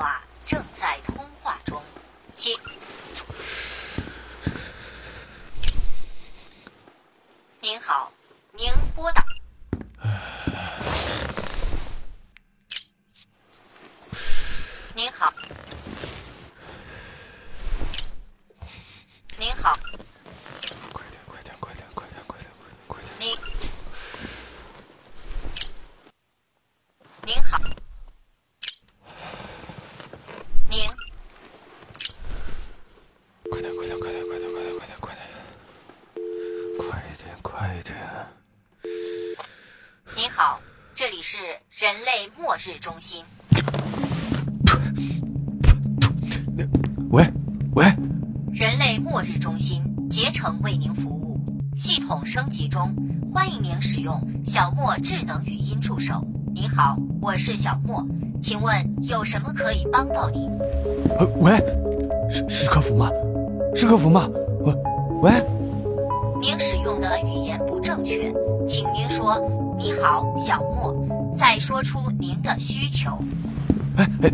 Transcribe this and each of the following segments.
话正在通话中，请。您好，您拨打。您好，您好，快点，快点，快点，快点，快点，快点！您，您好，您，快点，快点，快点，快点，快点，快点，快点！快您好，这里是人类末日中心。喂，喂，人类末日中心竭诚为您服务，系统升级中，欢迎您使用小莫智能语音助手。您好，我是小莫，请问有什么可以帮到您？呃，喂，是是客服吗？是客服吗？喂，喂，用的语言不正确，请您说“你好，小莫”，再说出您的需求。哎哎，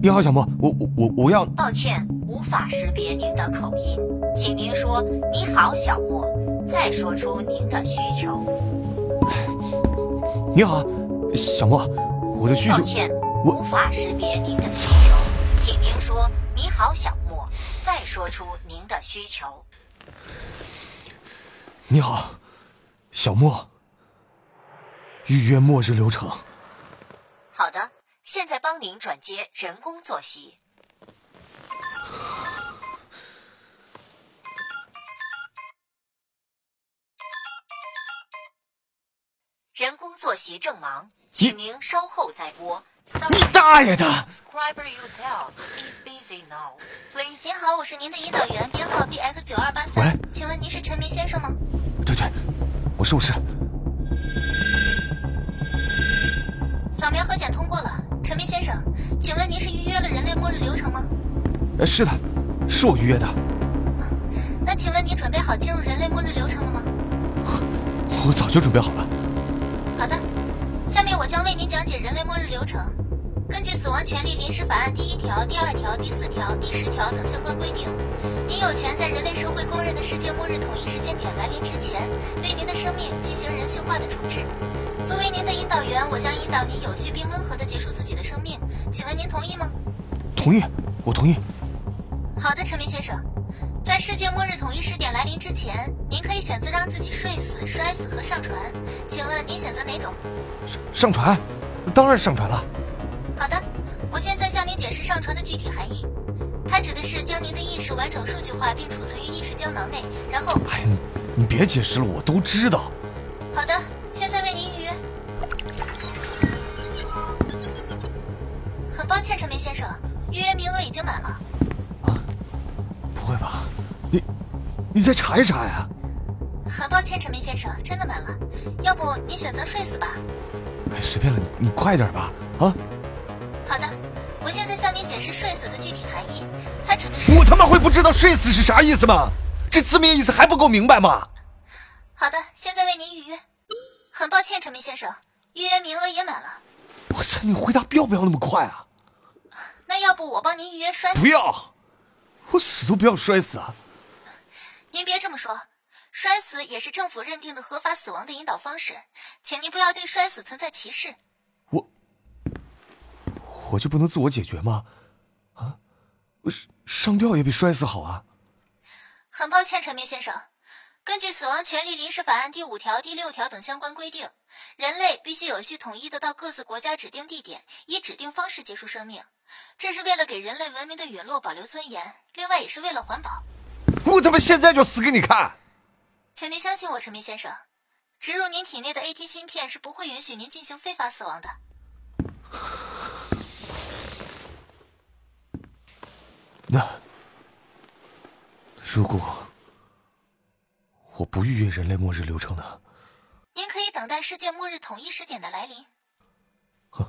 你好，小莫，我我我我要抱歉，无法识别您的口音，请您说“你好，小莫”，再说出您的需求。你好，小莫，我的需求抱，歉，我无法识别您的需求，请您说“你好，小莫”，再说出您的需求。你好，小莫，预约末日流程。好的，现在帮您转接人工作息。人工作息正忙，请您稍后再拨。你大爷的您好，我是您的引导员，编号 BX 九二八喂三，请问您是陈明先生吗？我是我是。扫描核检通过了，陈明先生，请问您是预约了人类末日流程吗？呃，是的，是我预约的。那请问你准备好进入人类末日流程了吗？我早就准备好了。权利临时法案》第一条、第二条、第四条、第十条等相关规定，您有权在人类社会公认的世界末日统一时间点来临之前，对您的生命进行人性化的处置。作为您的引导员，我将引导您有序并温和地结束自己的生命。请问您同意吗？同意，我同意。好的，陈明先生，在世界末日统一时点来临之前，您可以选择让自己睡死、摔死和上船。请问您选择哪种？上上船，当然上船了。上传的具体含义。它指的是将您的意识完整数据化并储存于意识胶囊内，然后……哎呀，你你别解释了，我都知道。好的，现在为您预约。很抱歉，陈明先生，预约名额已经满了。啊不会吧？你你再查一查呀？很抱歉，陈明先生，真的满了。要不你选择睡死吧？哎，随便了，你你快点吧。啊，睡死的具体含义。它指的是……我他妈会不知道睡死是啥意思吗？这字面意思还不够明白吗？好的，现在为您预约。很抱歉，陈明先生，预约名额也满了。我操，你回答不要不要那么快啊！那要不我帮您预约摔死？不要，我死都不要摔死啊！您别这么说，摔死也是政府认定的合法死亡的引导方式，请您不要对摔死存在歧视。我我就不能自我解决吗？上上吊也比摔死好啊！很抱歉，陈明先生，根据《死亡权利临时法案》第五条、第六条等相关规定，人类必须有序统一的到各自国家指定地点，以指定方式结束生命。这是为了给人类文明的陨落保留尊严，另外也是为了环保。我他妈现在就死给你看！请您相信我，陈明先生，植入您体内的 AT 芯片是不会允许您进行非法死亡的。那如果我不预约人类末日流程呢？您可以等待世界末日统一时点的来临。哼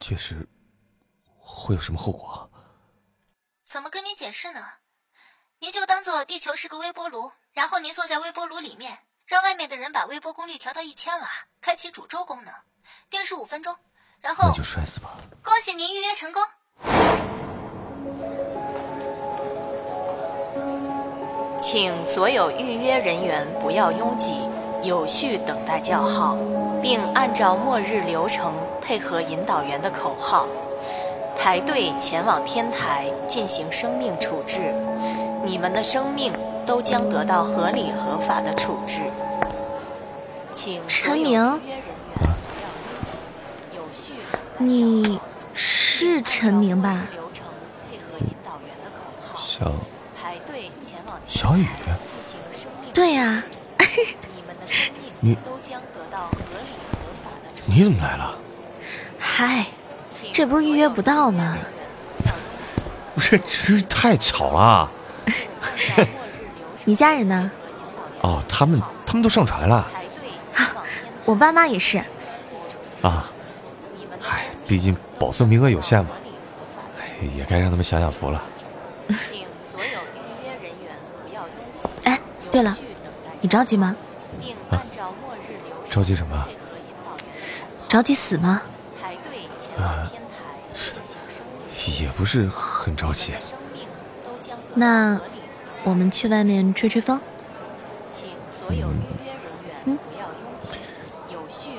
届时会有什么后果啊？怎么跟你解释呢？您就当做地球是个微波炉，然后您坐在微波炉里面，让外面的人把微波功率调到一千瓦，开启煮粥功能，定时五分钟，然后那就摔死吧。恭喜您预约成功。请所有预约人员不要拥挤，有序等待叫号，并按照末日流程配合引导员的口号，排队前往天台进行生命处置。你们的生命都将得到合理合法的处置。请所有预约人员不要拥挤，有序等待叫号你是陈明吧？小小雨，对呀、你你怎么来了？嗨，这不是预约不到吗不是，真是太巧了。你家人呢？哦，他们他们都上船了我爸妈也是。啊。毕竟保送名额有限嘛也该让他们享享福了。请所有预约人员不要拥挤。哎，对了你着急吗？着急什么着急死吗？排队前往天台进行生命也不是很着急。那我们去外面吹吹风。请所有预约人员嗯不要拥挤，有序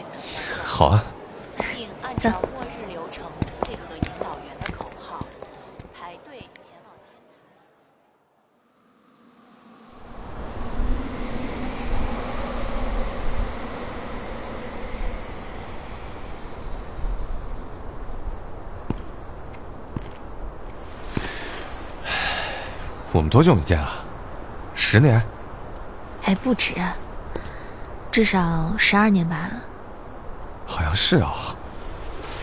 好啊，并按照末日流程配合引导员的口号，排队前往天台。我们多久没见了？十年？哎，不止，至少十二年吧。好像是啊。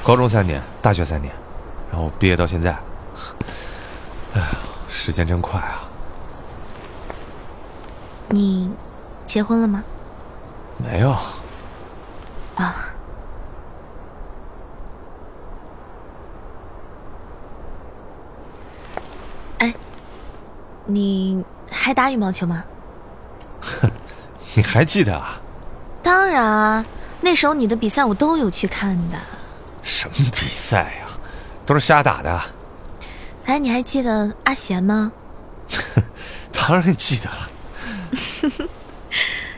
高中三年，大学三年，然后毕业到现在。哎呀，时间真快啊！你结婚了吗？没有，啊，你还打羽毛球吗？哼 你还记得啊？当然啊，那时候你的比赛我都有去看的。什么比赛呀、都是瞎打的。哎，你还记得阿贤吗？当然记得了。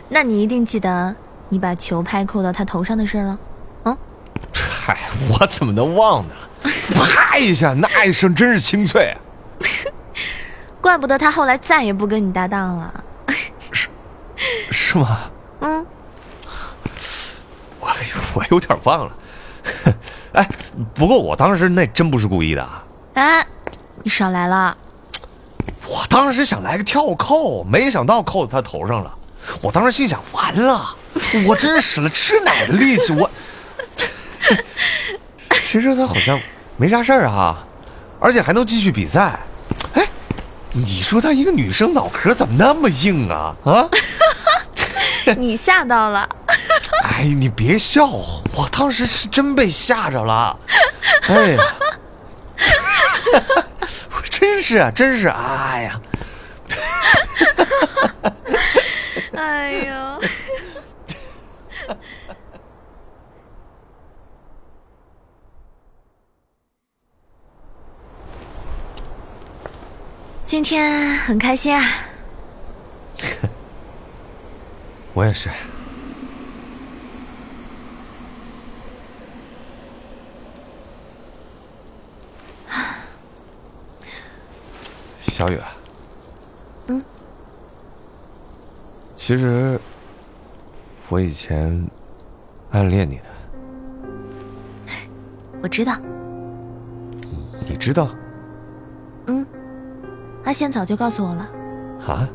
那你一定记得你把球拍扣到他头上的事儿了。嗨，我怎么能忘呢？啪一下，那一声真是清脆。啊怪不得他后来再也不跟你搭档了。是是吗？嗯，我我有点忘了。哎，不过我当时那真不是故意的啊，哎，你少来了。我当时想来个跳扣，没想到扣到他头上了。我当时心想，完了，我真是使了吃奶的力气，我。谁知道他好像没啥事儿啊，而且还能继续比赛。哎，你说她一个女生脑壳怎么那么硬啊？啊？你吓到了。哎，你别笑，我当时是真被吓着了。哎呀，我真是啊，真是，哎呀，哎呦。今天很开心啊！我也是。小雨，嗯，其实我以前暗恋你的，我知道，你知道。嗯，阿贤早就告诉我了，啊？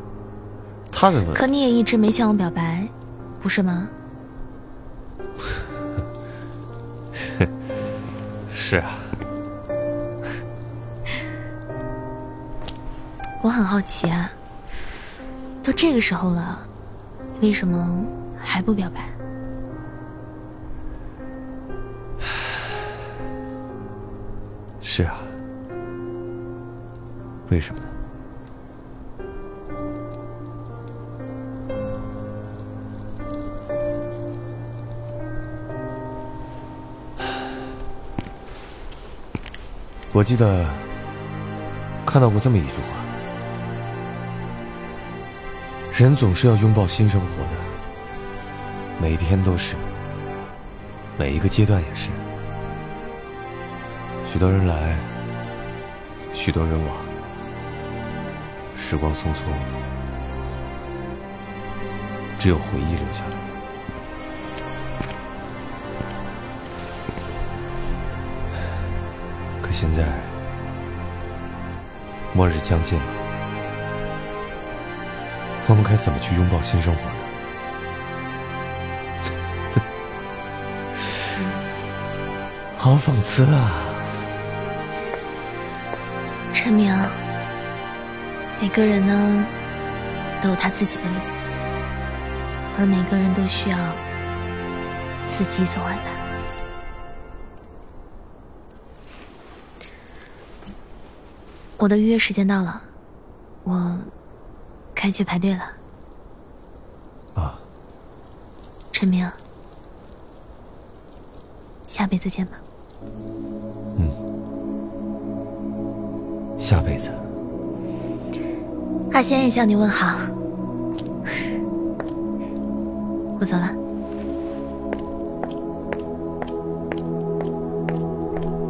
他怎么？可你也一直没向我表白，不是吗？是啊，我很好奇啊，都这个时候了，为什么还不表白？是啊，为什么呢？我记得看到过这么一句话：人总是要拥抱新生活的，每一天都是，每一个阶段也是。许多人来，许多人往，时光匆匆，只有回忆留下来。现在，末日将近，我们该怎么去拥抱新生活呢？好讽刺啊！陈明，每个人呢都有他自己的路，而每个人都需要自己走完它。我的预约时间到了，我该去排队了。啊，陈明，下辈子见吧。嗯下辈子，阿仙也向你问好，我走了。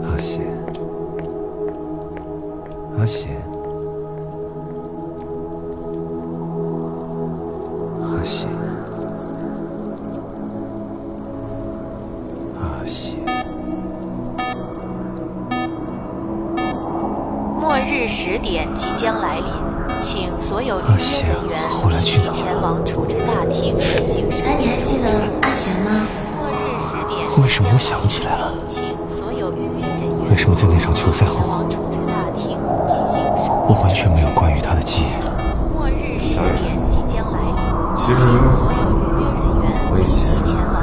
阿贤，阿贤，阿贤，阿贤。末日十点即将来临，请所有预约人员前往处置大厅进行生哎，你命还记得阿贤吗？末日十点，为什么我想起来了？请所有预约人员为什么在那场球赛后我完全没有关于他的记忆了。末日十点即将来临，其实请所有预约人员立即前往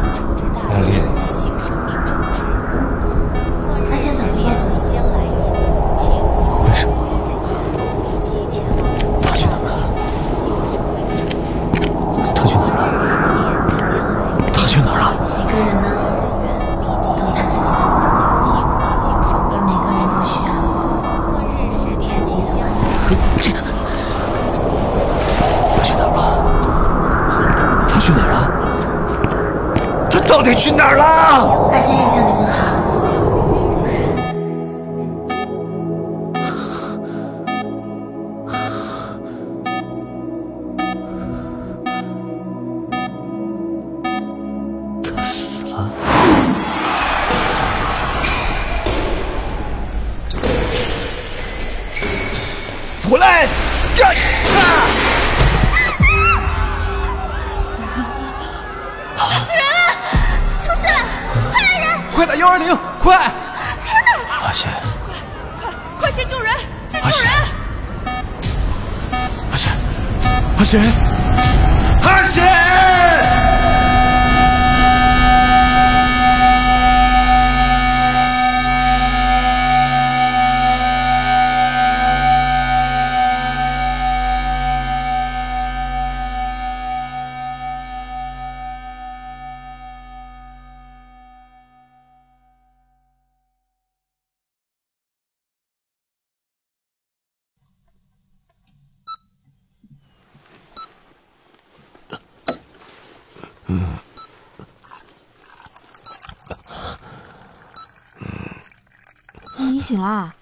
醒啦？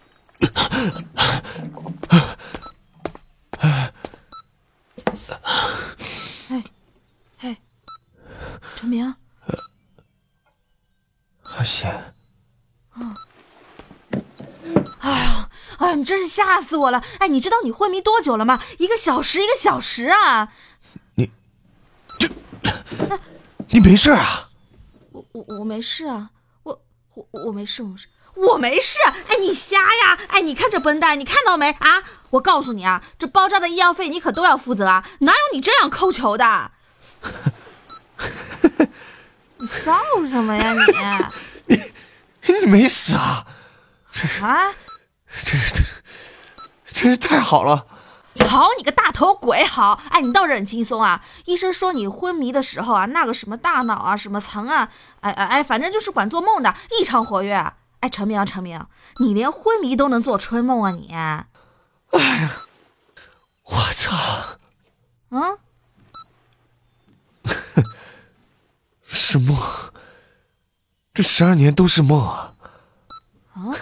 哎，哎，陈明，阿贤，哎呀，哎呀，你真是吓死我了！哎，你知道你昏迷多久了吗？一个小时，一个小时啊！你，这，你没事啊？我我我没事啊，我我我没事，我没事，我没事。哎，你瞎呀？哎，你看这绷带，你看到没啊？我告诉你啊，这包扎的医药费你可都要负责啊！哪有你这样抠球的？你笑什么呀你？你你没死啊？啊！真是，真是，真是太好了！好你个大头鬼！好，哎，你倒是很轻松啊。医生说你昏迷的时候啊，那个什么大脑啊，什么层啊，哎哎哎，反正就是管做梦的，异常活跃。哎，陈明，陈明，你连昏迷都能做春梦啊你？哎呀，我操！嗯，是梦，这十二年都是梦啊！啊？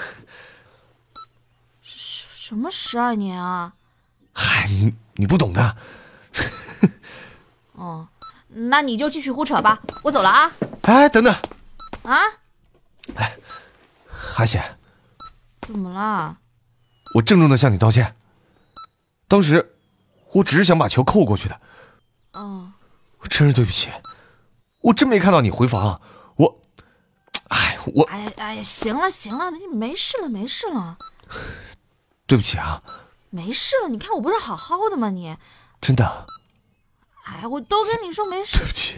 什什么十二年啊？嗨，你你不懂的。哦，那你就继续胡扯吧，我走了啊！哎，等等，啊？哎，韩显，怎么了？我郑重的向你道歉。当时我只是想把球扣过去的。哦，我真是对不起，我真没看到你回房。我，哎，我，哎哎，行了行了，你没事了没事了。对不起啊。没事了，你看我不是好好的吗？你真的？哎，我都跟你说没事。对不起，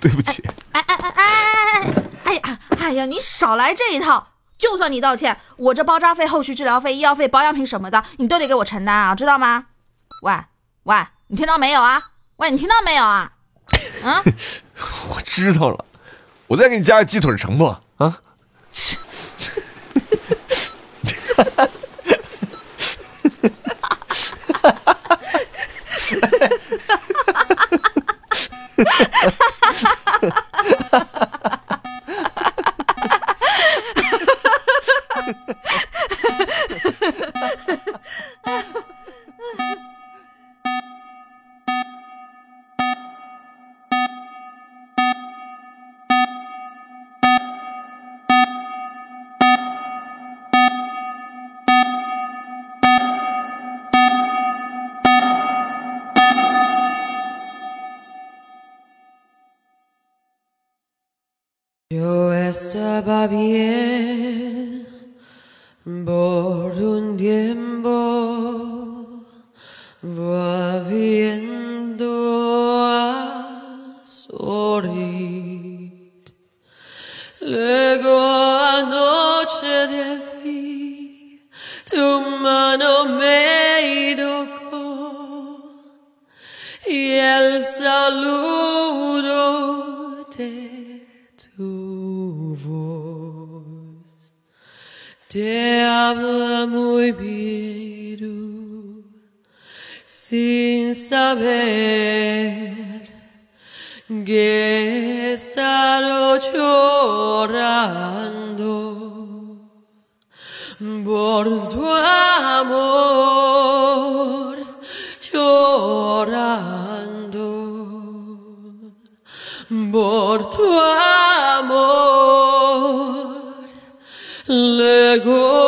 对不起。哎呀！你少来这一套！就算你道歉，我这包扎费、后续治疗费、医药费、保养品什么的，你都得给我承担啊，知道吗？喂喂，你听到没有啊？喂，你听到没有啊？啊？我知道了，我再给你加个鸡腿，成不？啊哈哈哈 Sababi sin saber que he estado llorando por tu amor llorando por tu amor. Luego